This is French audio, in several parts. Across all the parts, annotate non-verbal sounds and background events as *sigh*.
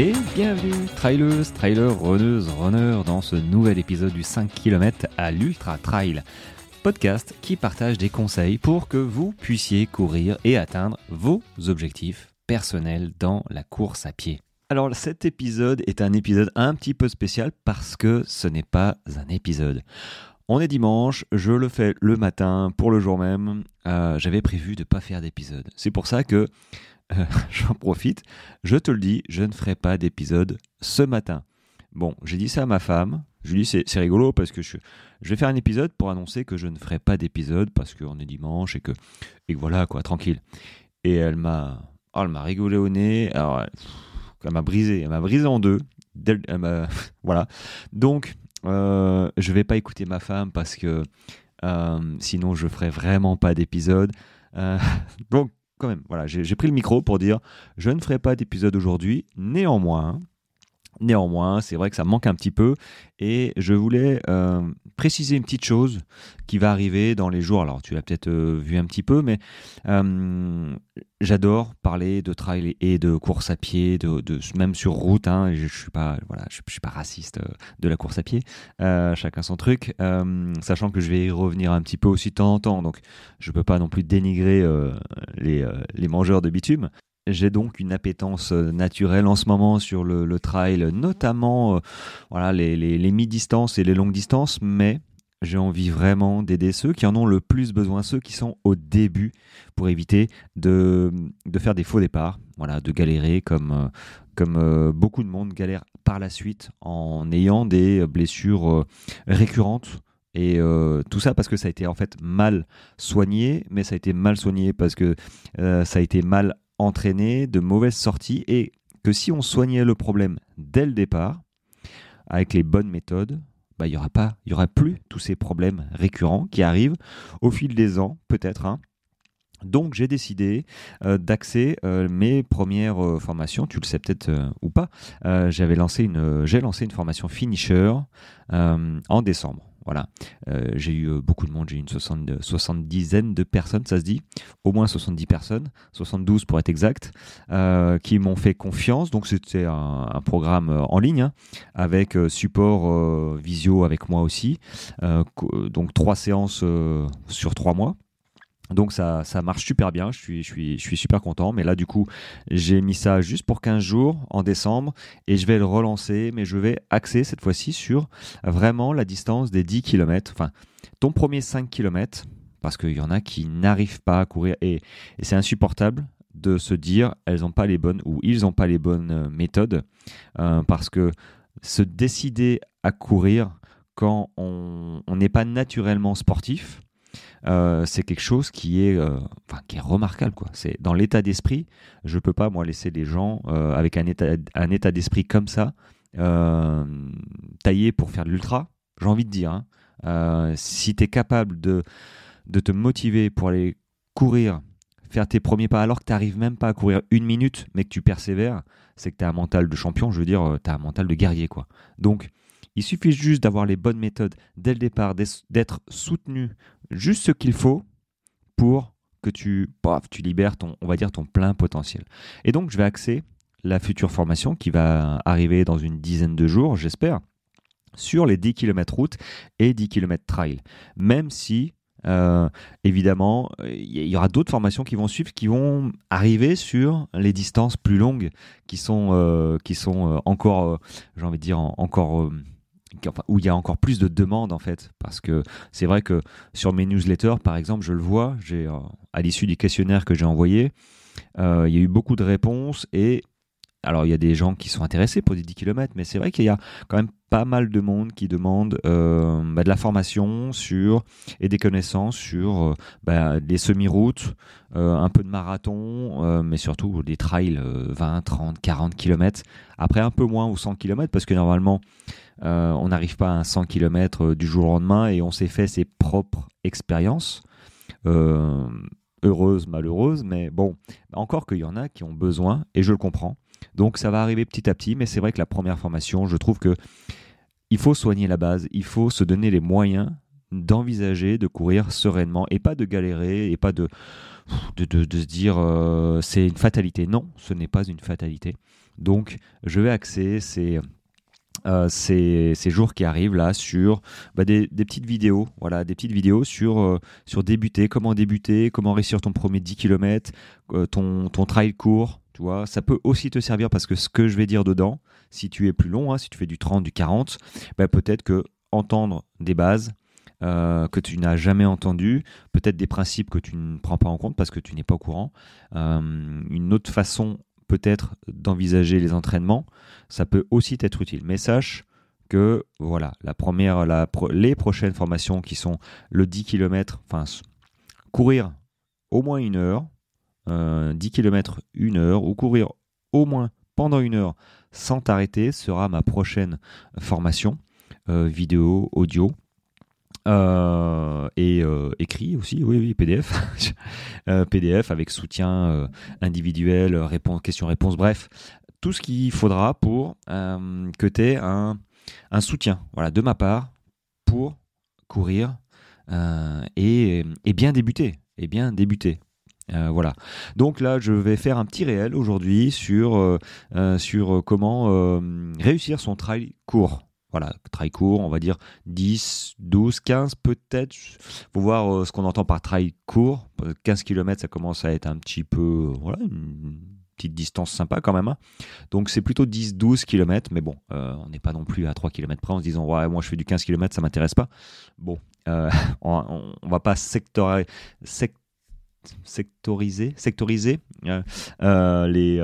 Et bienvenue, trailers, trailers, runneuses, runners, dans ce nouvel épisode du 5 km à l'Ultra Trail. Podcast qui partage des conseils pour que vous puissiez courir et atteindre vos objectifs personnels dans la course à pied. Alors cet épisode est un épisode un petit peu spécial parce que ce n'est pas un épisode. On est dimanche, je le fais le matin pour le jour même. Euh, j'avais prévu de ne pas faire d'épisode. C'est pour ça que *laughs* j'en profite, je te le dis, je ne ferai pas d'épisode ce matin. Bon, j'ai dit ça à ma femme. Je lui dis c'est rigolo parce que je, vais faire un épisode pour annoncer que je ne ferai pas d'épisode parce qu'on est dimanche et que, et voilà quoi, tranquille. Et elle m'a, oh, elle m'a rigolé au nez. Alors, elle m'a brisé, elle m'a brisé en deux. *laughs* voilà. Donc, euh, je vais pas écouter ma femme parce que euh, sinon je ferai vraiment pas d'épisode. Euh, *laughs* donc quand même, voilà, j'ai pris le micro pour dire je ne ferai pas d'épisode aujourd'hui. Néanmoins, Néanmoins, c'est vrai que ça manque un petit peu et je voulais euh, préciser une petite chose qui va arriver dans les jours. Alors, tu l'as peut-être euh, vu un petit peu, mais euh, j'adore parler de trail et de course à pied, de, même sur route. Hein, je, ne suis pas, voilà, raciste de la course à pied. chacun son truc, sachant que je vais y revenir un petit peu aussi de temps en temps. Donc, je peux pas non plus dénigrer les mangeurs de bitume. J'ai donc une appétence euh, naturelle en ce moment sur le, trail, notamment euh, voilà, les, les, mi-distances et les longues distances, mais j'ai envie vraiment d'aider ceux qui en ont le plus besoin, ceux qui sont au début, pour éviter de, de faire des faux départs, voilà, de galérer comme, euh, comme beaucoup de monde galère par la suite en ayant des blessures récurrentes. Et tout ça parce que ça a été en fait mal soigné, mais ça a été mal soigné parce que ça a été mal entraîner de mauvaises sorties et que si on soignait le problème dès le départ, avec les bonnes méthodes, bah, il n'y aura aura plus tous ces problèmes récurrents qui arrivent au fil des ans, peut-être. Hein. Donc j'ai décidé euh, d'axer euh, mes premières euh, formations, tu le sais peut-être ou pas. j'ai lancé une formation finisher en décembre. Voilà, euh, j'ai eu euh, beaucoup de monde, j'ai eu une soixante-dizaine de personnes, ça se dit, au moins 70 personnes, 72 pour être exact, euh, qui m'ont fait confiance. Donc c'était un, programme en ligne hein, avec support visio avec moi aussi. donc trois séances sur trois mois. Donc ça, ça marche super bien, je suis, je, suis, je suis super content. Mais là, du coup, j'ai mis ça juste pour 15 jours en décembre et je vais le relancer, mais je vais axer cette fois-ci sur vraiment la distance des 10 km. Enfin, ton premier 5 km, parce qu'il y en a qui n'arrivent pas à courir et, c'est insupportable de se dire elles n'ont pas les bonnes ou ils n'ont pas les bonnes euh, méthodes euh, parce que se décider à courir quand on n'est pas naturellement sportif, euh, c'est quelque chose qui est, euh, qui est remarquable. Quoi. C'est dans l'état d'esprit. Je peux pas moi laisser les gens euh, avec un état, un état d'esprit comme ça taillé pour faire de l'ultra. J'ai envie de dire, hein. si tu es capable de, de te motiver pour aller courir, faire tes premiers pas alors que tu n'arrives même pas à courir une minute, mais que tu persévères, c'est que tu as un mental de champion, je veux dire, tu as un mental de guerrier. quoi. Donc, il suffit juste d'avoir les bonnes méthodes dès le départ, d'être soutenu juste ce qu'il faut pour que tu, tu libères ton, ton plein potentiel. Et donc, je vais axer la future formation qui va arriver dans une dizaine de jours, j'espère, sur les 10 km route et 10 km trail. Même si, euh, évidemment, il y aura d'autres formations qui vont suivre, qui vont arriver sur les distances plus longues, qui sont, euh, qui sont euh, encore, j'ai envie de dire, encore où il y a encore plus de demandes en fait. Parce que c'est vrai que sur mes newsletters par exemple je le vois à l'issue du questionnaire que j'ai envoyé il y a eu beaucoup de réponses et alors il y a des gens qui sont intéressés pour des 10 km mais c'est vrai qu'il y a quand même pas mal de monde qui demande euh, bah, de la formation sur et des connaissances sur bah, les semi-routes un peu de marathon mais surtout des trails 20 30 40 km après un peu moins ou 100 km parce que normalement euh, on n'arrive pas à un 100 km euh, du jour au lendemain et on s'est fait ses propres expériences. Euh, heureuses, malheureuses, mais bon, encore qu'il y en a qui ont besoin, et je le comprends. Donc ça va arriver petit à petit, mais c'est vrai que la première formation, je trouve que il faut soigner la base, il faut se donner les moyens d'envisager de courir sereinement et pas de galérer et pas de, de, se dire c'est une fatalité. Non, ce n'est pas une fatalité. Donc, je vais axer ces, euh, ces, jours qui arrivent là sur bah, des, petites vidéos, voilà, des petites vidéos sur, euh, sur débuter, comment débuter, comment réussir ton premier 10 km, euh, ton, ton trail court, tu vois. Ça peut aussi te servir parce que ce que je vais dire dedans, si tu es plus long, hein, si tu fais du 30, du 40, bah, peut-être que entendre des bases, que tu n'as jamais entendu, peut-être des principes que tu ne prends pas en compte parce que tu n'es pas au courant, une autre façon peut-être d'envisager les entraînements, ça peut aussi être utile. Mais sache que voilà, la première, les prochaines formations qui sont le 10 km, enfin courir au moins une heure, 10 km une heure, ou courir au moins pendant une heure sans t'arrêter sera ma prochaine formation, euh, vidéo, audio. Euh, et euh, écrit aussi, oui, oui, PDF. *laughs* Euh, PDF avec soutien individuel, réponse, question-réponse, bref, tout ce qu'il faudra pour que tu aies un, soutien voilà, de ma part pour courir et, et, bien débuter. Et bien débuter. voilà. Donc là, je vais faire un petit réel aujourd'hui sur, sur comment réussir son trail court. Voilà, trail court, on va dire 10, 12, 15 peut-être. Faut voir euh, ce qu'on entend par trail court. 15 km, ça commence à être un petit peu, voilà, une petite distance sympa quand même. Hein. Donc c'est plutôt 10, 12 km, mais bon, euh, on n'est pas non plus à 3 km près en se disant, ouais, moi je fais du 15 km, ça m'intéresse pas. Bon, euh, *laughs* on, on, va pas sectoriser les,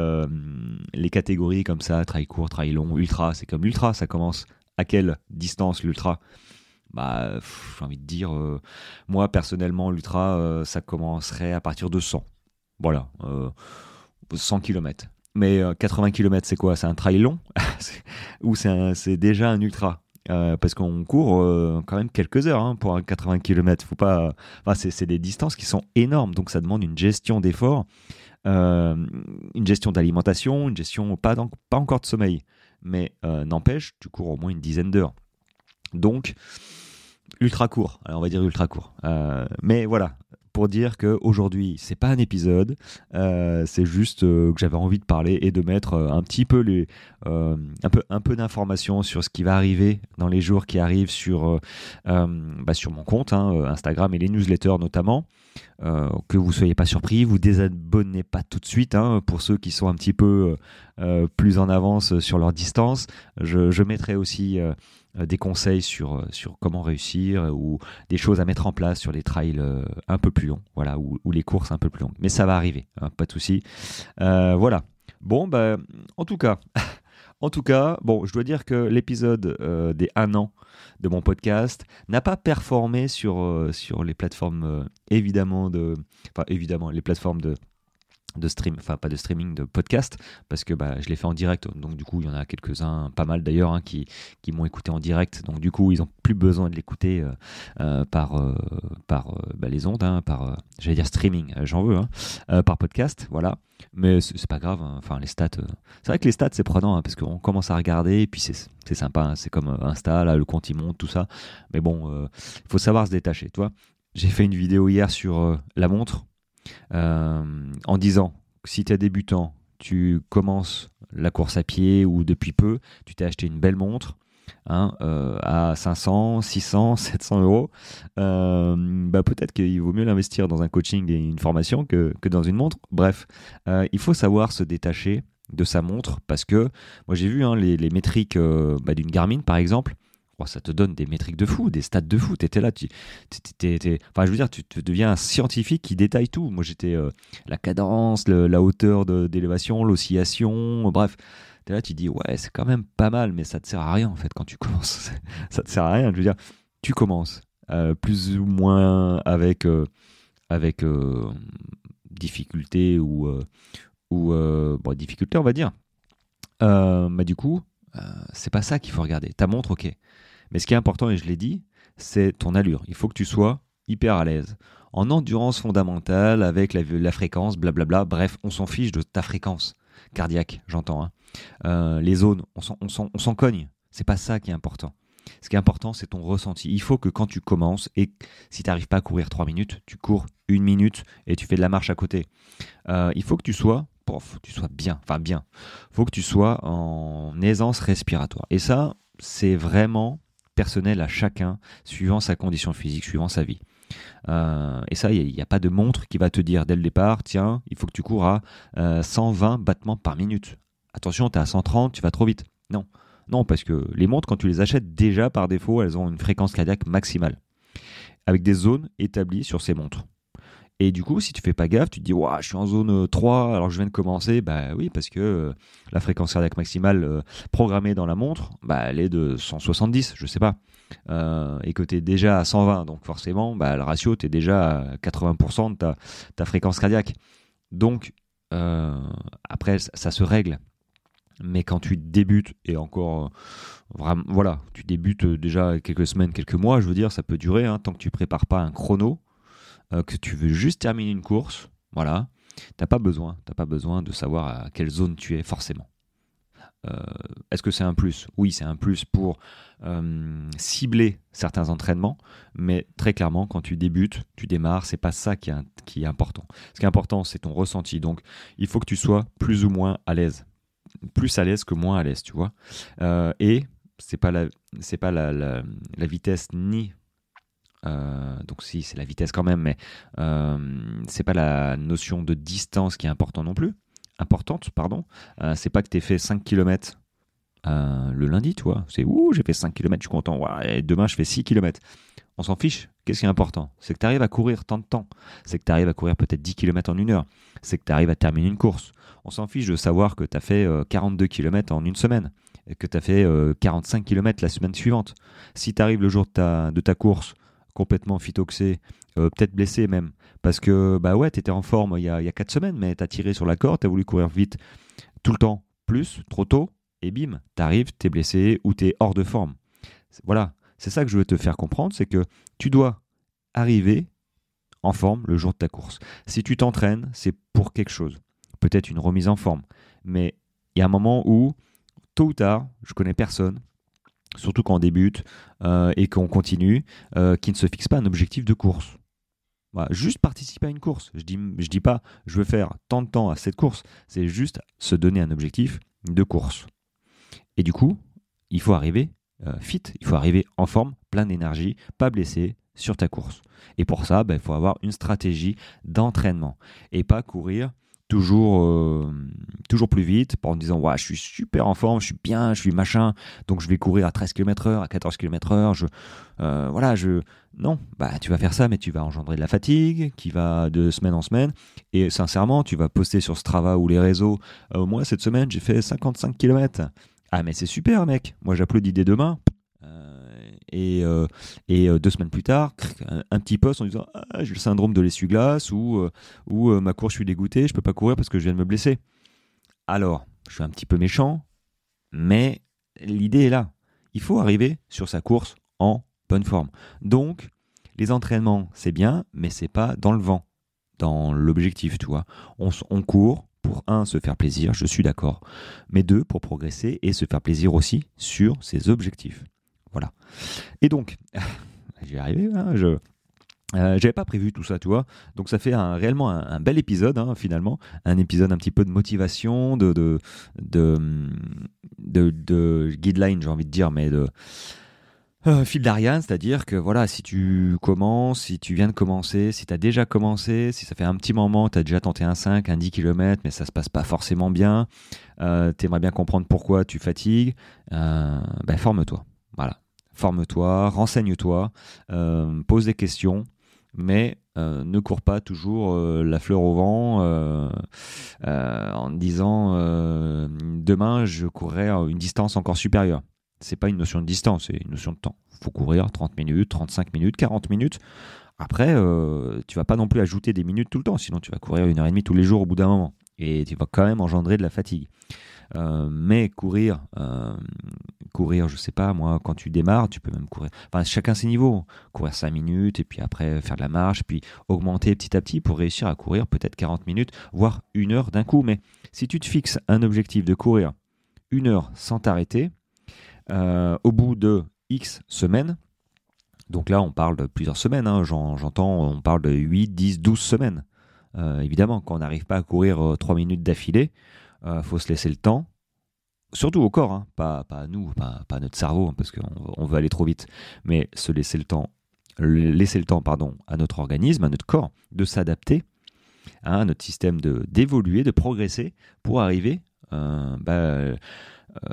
les catégories comme ça, trail court, trail long, ultra, c'est comme ultra, ça commence à quelle distance l'ultra? Bah, j'ai envie de dire, euh, moi personnellement, l'ultra, euh, ça commencerait à partir de 100. Voilà, 100 km. Mais 80 euh, km, c'est quoi? C'est un trail long? *laughs* Ou c'est déjà un ultra? Parce qu'on court quand même quelques heures hein, pour un 80 km. Faut pas. C'est des distances qui sont énormes, donc ça demande une gestion d'effort, une gestion d'alimentation, une gestion pas, pas encore de sommeil mais euh, n'empêche, tu cours au moins une dizaine d'heures. Donc, ultra court, on va dire ultra court. Euh, mais voilà, pour dire qu'aujourd'hui, c'est pas un épisode, euh, c'est juste que j'avais envie de parler et de mettre un petit peu les, un peu, d'informations sur ce qui va arriver dans les jours qui arrivent sur, bah, mon compte, hein, Instagram et les newsletters notamment. Euh, que vous soyez pas surpris, vous désabonnez pas tout de suite. Hein, pour ceux qui sont un petit peu euh, plus en avance sur leur distance, je, mettrai aussi euh, des conseils sur, comment réussir ou des choses à mettre en place sur les trails un peu plus longs, voilà, ou, les courses un peu plus longues. Mais ça va arriver, hein, pas de souci. voilà. Bon, bah, en tout cas. *laughs* En tout cas, bon, je dois dire que l'épisode des 1 an de mon podcast n'a pas performé sur, euh, sur les plateformes euh, évidemment de enfin évidemment les plateformes de de stream, enfin pas de streaming, de podcast, parce que bah, je l'ai fait en direct, donc du coup il y en a quelques-uns, pas mal d'ailleurs, hein, qui, qui m'ont écouté en direct, donc du coup ils n'ont plus besoin de l'écouter euh, par, par bah, les ondes, hein, par, j'allais dire streaming, j'en veux, hein, par podcast, voilà. Mais c'est pas grave, enfin les stats. Euh, c'est vrai que les stats c'est prenant parce qu'on commence à regarder et puis c'est sympa, c'est comme euh, Insta, le compte il monte, tout ça. Mais bon, il euh, faut savoir se détacher. Toi, j'ai fait une vidéo hier sur la montre en disant si tu es débutant, tu commences la course à pied ou depuis peu, tu t'es acheté une belle montre, Hein, euh, à 500, 600, 700 euros, euh, bah peut-être qu'il vaut mieux l'investir dans un coaching et une formation que, que dans une montre. Bref, euh, il faut savoir se détacher de sa montre parce que moi j'ai vu hein, les, les, métriques bah, d'une Garmin par exemple. Oh, ça te donne des métriques de fou, des stats de fou. Tu étais là, tu, enfin, je veux dire, tu, deviens un scientifique qui détaille tout. Moi, j'étais la cadence, la hauteur d'élévation, l'oscillation, bref là, tu dis, ouais, c'est quand même pas mal, mais ça te sert à rien en fait quand tu commences. *laughs* ça te sert à rien. Je veux dire, tu commences euh, plus ou moins avec, euh, avec euh, difficulté ou, ou difficulté, on va dire. mais du coup, c'est pas ça qu'il faut regarder. Ta montre, ok. Mais ce qui est important, et je l'ai dit, c'est ton allure. Il faut que tu sois hyper à l'aise. En endurance fondamentale, avec la, la fréquence, blablabla, bref, on s'en fiche de ta fréquence cardiaque, j'entends. Hein. Euh, les zones, on s'en cogne. C'est pas ça qui est important. Ce qui est important, c'est ton ressenti. Il faut que quand tu commences, et si tu n'arrives pas à courir 3 minutes, tu cours une minute et tu fais de la marche à côté. Euh, il faut que tu sois faut que tu sois bien, enfin bien. Faut que tu sois en aisance respiratoire. Et ça, c'est vraiment personnel à chacun, suivant sa condition physique, suivant sa vie. Euh, et ça, il n'y a, pas de montre qui va te dire dès le départ, tiens, il faut que tu cours à 120 battements par minute. Attention, tu es à 130, tu vas trop vite. Non, non, parce que les montres, quand tu les achètes déjà par défaut, elles ont une fréquence cardiaque maximale, avec des zones établies sur ces montres. Et du coup, si tu fais pas gaffe, tu te dis, je suis en zone 3 euh, alors je viens de commencer. Bah oui, parce que euh, la fréquence cardiaque maximale euh, programmée dans la montre, bah, elle est de 170, je sais pas. et que tu es déjà à 120. Donc forcément, bah, le ratio, tu es déjà à 80% de ta, ta, fréquence cardiaque. Donc, après, ça se règle. Mais quand tu débutes, et encore, vraiment, voilà, tu débutes déjà quelques semaines, quelques mois, je veux dire, ça peut durer, hein, tant que tu prépares pas un chrono, euh, que tu veux juste terminer une course, voilà, t'as pas besoin, t'as pas besoin de savoir à quelle zone tu es forcément. Euh, est-ce que c'est un plus? Oui, c'est un plus pour euh, cibler certains entraînements, mais très clairement, quand tu débutes, tu démarres, c'est pas ça qui est, qui est important. Ce qui est important, c'est ton ressenti. Donc, il faut que tu sois plus ou moins à l'aise plus à l'aise que moins à l'aise, tu vois. Et c'est pas la pas la, vitesse ni euh, donc si c'est la vitesse quand même, mais euh, c'est pas la notion de distance qui est importante non plus. Importante, pardon. c'est pas que tu fait 5 km le lundi, tu vois. C'est ouh, j'ai fait 5 km, je suis content. et demain, je fais 6 km. On s'en fiche. Qu'est-ce qui est important? C'est que tu arrives à courir tant de temps. C'est que tu arrives à courir peut-être 10 km en une heure. C'est que tu arrives à terminer une course. On s'en fiche de savoir que tu as fait 42 euh, km en une semaine et que tu as fait 45 euh, km la semaine suivante. Si tu arrives le jour de ta, course complètement phytoxé, euh, peut-être blessé même, parce que bah ouais, tu étais en forme il y, a, y a 4 semaines, mais tu as tiré sur la corde, tu as voulu courir vite tout le temps, plus, trop tôt, et bim, tu arrives, tu es blessé ou tu es hors de forme. Voilà, c'est ça que je veux te faire comprendre, c'est que tu dois arriver en forme le jour de ta course. Si tu t'entraînes, c'est pour quelque chose peut-être une remise en forme. Mais il y a un moment où, tôt ou tard, je connais personne, surtout quand on débute euh, et qu'on continue, euh, qui ne se fixe pas un objectif de course. juste participer à une course. Je dis, je dis pas, je veux faire tant de temps à cette course. C'est juste se donner un objectif de course. Et du coup, il faut arriver euh, fit, il faut arriver en forme, plein d'énergie, pas blessé sur ta course. Et pour ça, ben, il faut avoir une stratégie d'entraînement et pas courir toujours, euh, toujours plus vite en disant ouais, je suis super en forme, je suis bien, je suis machin, donc je vais courir à 13 km/h, à 14 km/h. Je, euh, voilà, je. Non, bah, tu vas faire ça, mais tu vas engendrer de la fatigue qui va de semaine en semaine. Et sincèrement, tu vas poster sur Strava ou les réseaux euh, Moi, cette semaine, j'ai fait 55 km. Ah, mais c'est super, mec. Moi, j'applaudis dès demain et, euh, euh, deux semaines plus tard, un, petit post en disant ah, j'ai le syndrome de l'essuie-glace ou, euh, ou ma course, je suis dégoûté, je peux pas courir parce que je viens de me blesser. Alors, je suis un petit peu méchant, mais l'idée est là. Il faut arriver sur sa course en bonne forme. Donc, les entraînements, c'est bien, mais c'est pas dans le vent, dans l'objectif, tu vois. On, on court pour un, se faire plaisir, je suis d'accord, mais deux, pour progresser et se faire plaisir aussi sur ses objectifs. Voilà. Et donc, *laughs* j'y arrivé, hein, je, euh, j'avais pas prévu tout ça, tu vois. Donc ça fait réellement un, bel épisode, hein, finalement. Un épisode un petit peu de motivation, de, de, de, de, guideline, j'ai envie de dire, mais de euh, fil d'Ariane, c'est-à-dire que voilà, si tu commences, si tu viens de commencer, si tu as déjà commencé, si ça fait un petit moment, tu as déjà tenté un 5, un 10 km, mais ça se passe pas forcément bien, euh, tu aimerais bien comprendre pourquoi tu fatigues, ben forme-toi. Voilà forme-toi, renseigne-toi, euh, pose des questions, mais euh, ne cours pas toujours euh, la fleur au vent en disant demain je courrai une distance encore supérieure. C'est pas une notion de distance, c'est une notion de temps. Faut courir 30 minutes, 35 minutes, 40 minutes. Après, tu vas pas non plus ajouter des minutes tout le temps, sinon tu vas courir une heure et demie tous les jours au bout d'un moment. Et tu vas quand même engendrer de la fatigue. Mais courir courir, je sais pas, moi, quand tu démarres, tu peux même courir. Enfin, chacun ses niveaux. Courir 5 minutes et puis après faire de la marche, puis augmenter petit à petit pour réussir à courir peut-être 40 minutes, voire une heure d'un coup. Mais si tu te fixes un objectif de courir une heure sans t'arrêter, euh, au bout de X semaines, donc là on parle de plusieurs semaines, hein, j'entends, on parle de 8, 10, 12 semaines. évidemment, quand on n'arrive pas à courir 3 minutes d'affilée, il faut se laisser le temps surtout au corps, hein, pas, pas à nous, pas, à notre cerveau, hein, parce qu'on on veut aller trop vite, mais se laisser le temps, laisser le temps pardon, à notre organisme, à notre corps, de s'adapter, à notre système d'évoluer, de, progresser pour arriver, euh, bah, euh,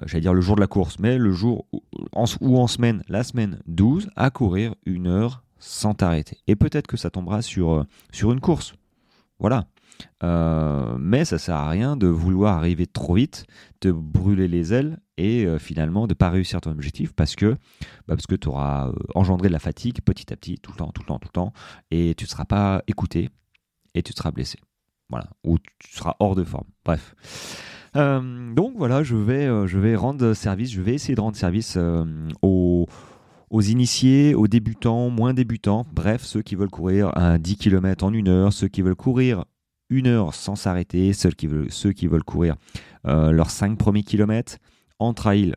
j'allais dire le jour de la course, mais le jour où en, en semaine, la semaine 12, à courir une heure sans t'arrêter. Et peut-être que ça tombera sur, euh, sur une course. Voilà. Euh, mais ça sert à rien de vouloir arriver trop vite, de brûler les ailes et euh, finalement de pas réussir ton objectif parce que bah, que tu auras euh, engendré de la fatigue petit à petit, tout le temps, tout le temps, tout le temps, et tu ne seras pas écouté et tu seras blessé. Voilà, ou tu seras hors de forme. Bref. donc voilà, je vais, je vais rendre service, je vais essayer de rendre service aux aux initiés, aux débutants, moins débutants, bref, ceux qui veulent courir à 10 km en une heure, ceux qui veulent courir une heure sans s'arrêter, ceux qui veulent, courir euh, leurs 5 premiers kilomètres en trail,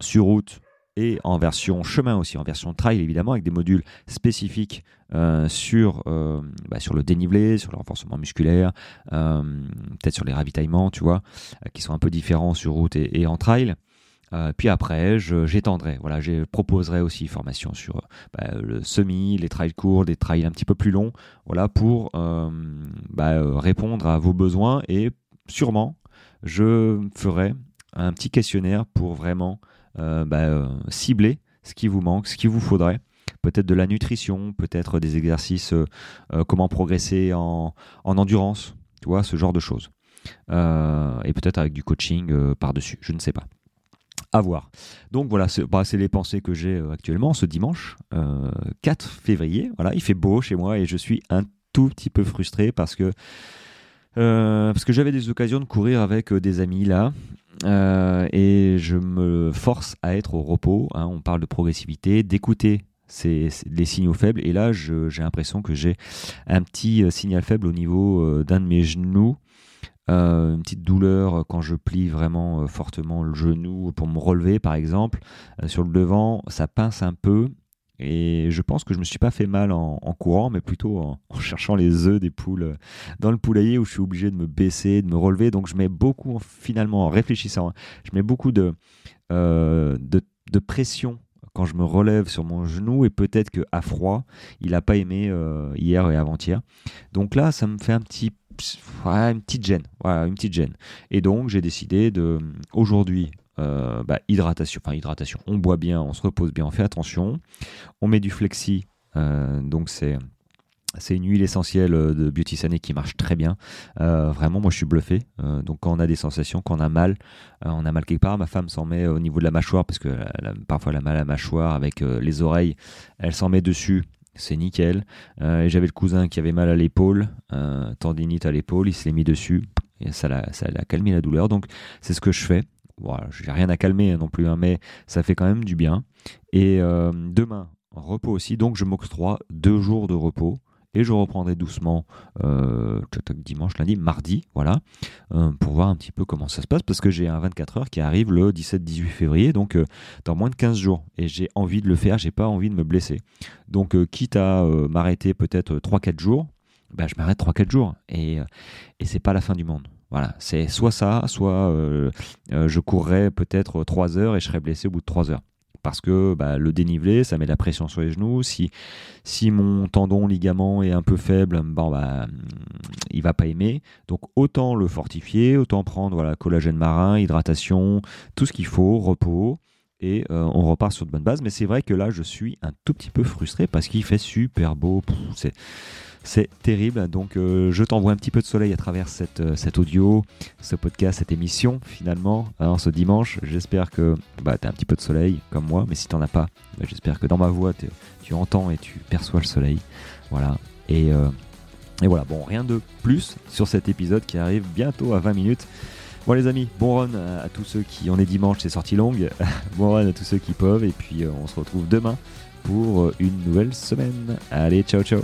sur route et en version chemin aussi, en version trail évidemment, avec des modules spécifiques euh, sur, euh, bah, sur le dénivelé, sur le renforcement musculaire, peut-être sur les ravitaillements, tu vois, qui sont un peu différents sur route et en trail. Euh, puis après, j'étendrai. Voilà, je proposerai aussi formation sur bah, le semi, les trails courts, des trails un petit peu plus longs, voilà, pour euh, bah, euh, répondre à vos besoins. Et sûrement, je ferai un petit questionnaire pour vraiment bah, cibler ce qui vous manque, ce qu'il vous faudrait. Peut-être de la nutrition, peut-être des exercices, comment progresser en, en, endurance, tu vois, ce genre de choses. et peut-être avec du coaching par-dessus, je ne sais pas à. Donc voilà, bah, c'est les pensées que j'ai euh, actuellement ce dimanche 4 euh, février. Voilà, il fait beau chez moi et je suis un tout petit peu frustré parce que euh, que j'avais des occasions de courir avec des amis là. et je me force à être au repos. Hein. on parle de progressivité, d'écouter les signaux faibles. Et là, j'ai l'impression que j'ai un petit signal faible au niveau d'un de mes genoux. Euh, une petite douleur quand je plie vraiment euh, fortement le genou pour me relever par exemple. Euh, sur le devant, ça pince un peu. Et je pense que je me suis pas fait mal en, courant, mais plutôt *laughs* en, cherchant les œufs des poules dans le poulailler où je suis obligé de me baisser, de me relever. Donc je mets beaucoup, finalement, en réfléchissant, hein, je mets beaucoup de, de, pression quand je me relève sur mon genou et peut-être que à froid, il n'a pas aimé hier et avant-hier. Donc là, ça me fait un petit une petite gêne. Une petite gêne. Et donc, j'ai décidé de, aujourd'hui, euh, bah, hydratation, enfin hydratation, on boit bien, on se repose bien, on fait attention. On met du flexi, euh, donc c'est c'est une huile essentielle de Beauty Sané qui marche très bien. Euh, vraiment, moi je suis bluffé. donc quand on a des sensations, quand on a mal, on a mal quelque part, ma femme s'en met au niveau de la mâchoire parce que parfois elle a mal à la mâchoire avec les oreilles. Elle s'en met dessus c'est nickel. Euh, j'avais le cousin qui avait mal à l'épaule, euh, tendinite à l'épaule, il s'est mis dessus et ça l'a, calmé la douleur. Donc c'est ce que je fais. Voilà, j'ai rien à calmer non plus, hein, mais ça fait quand même du bien. Et euh, demain, repos aussi, donc je m'octroie deux jours de repos et je reprendrai doucement euh, dimanche, lundi, mardi, voilà, euh, pour voir un petit peu comment ça se passe, parce que j'ai un 24 heures qui arrive le 17-18 février, donc euh, dans moins de 15 jours, et j'ai envie de le faire, j'ai pas envie de me blesser. Donc quitte à m'arrêter peut-être 3-4 jours, bah, je m'arrête 3-4 jours, et, et c'est pas la fin du monde. Voilà, c'est soit ça, soit je courrai peut-être 3 heures et je serai blessé au bout de 3 heures parce que bah, le dénivelé, ça met la pression sur les genoux. Si, si mon tendon ligament est un peu faible, bon, bah, il va pas aimer. Donc autant le fortifier, autant prendre voilà, collagène marin, hydratation, tout ce qu'il faut, repos. Et euh, on repart sur de bonnes bases. Mais c'est vrai que là, je suis un tout petit peu frustré parce qu'il fait super beau. C'est c'est terrible. Donc, euh, je t'envoie un petit peu de soleil à travers cette, euh, cet audio, ce podcast, cette émission, finalement, hein, ce dimanche. J'espère que bah, tu as un petit peu de soleil, comme moi. Mais si tu n'en as pas, bah, j'espère que dans ma voix, tu entends et tu perçois le soleil. Voilà. Et, et voilà. Bon, rien de plus sur cet épisode qui arrive bientôt à 20 minutes. Bon les amis, bon run à tous ceux qui, on est dimanche, c'est sorti longue, *laughs* bon run à tous ceux qui peuvent, et puis on se retrouve demain pour une nouvelle semaine. Allez, ciao ciao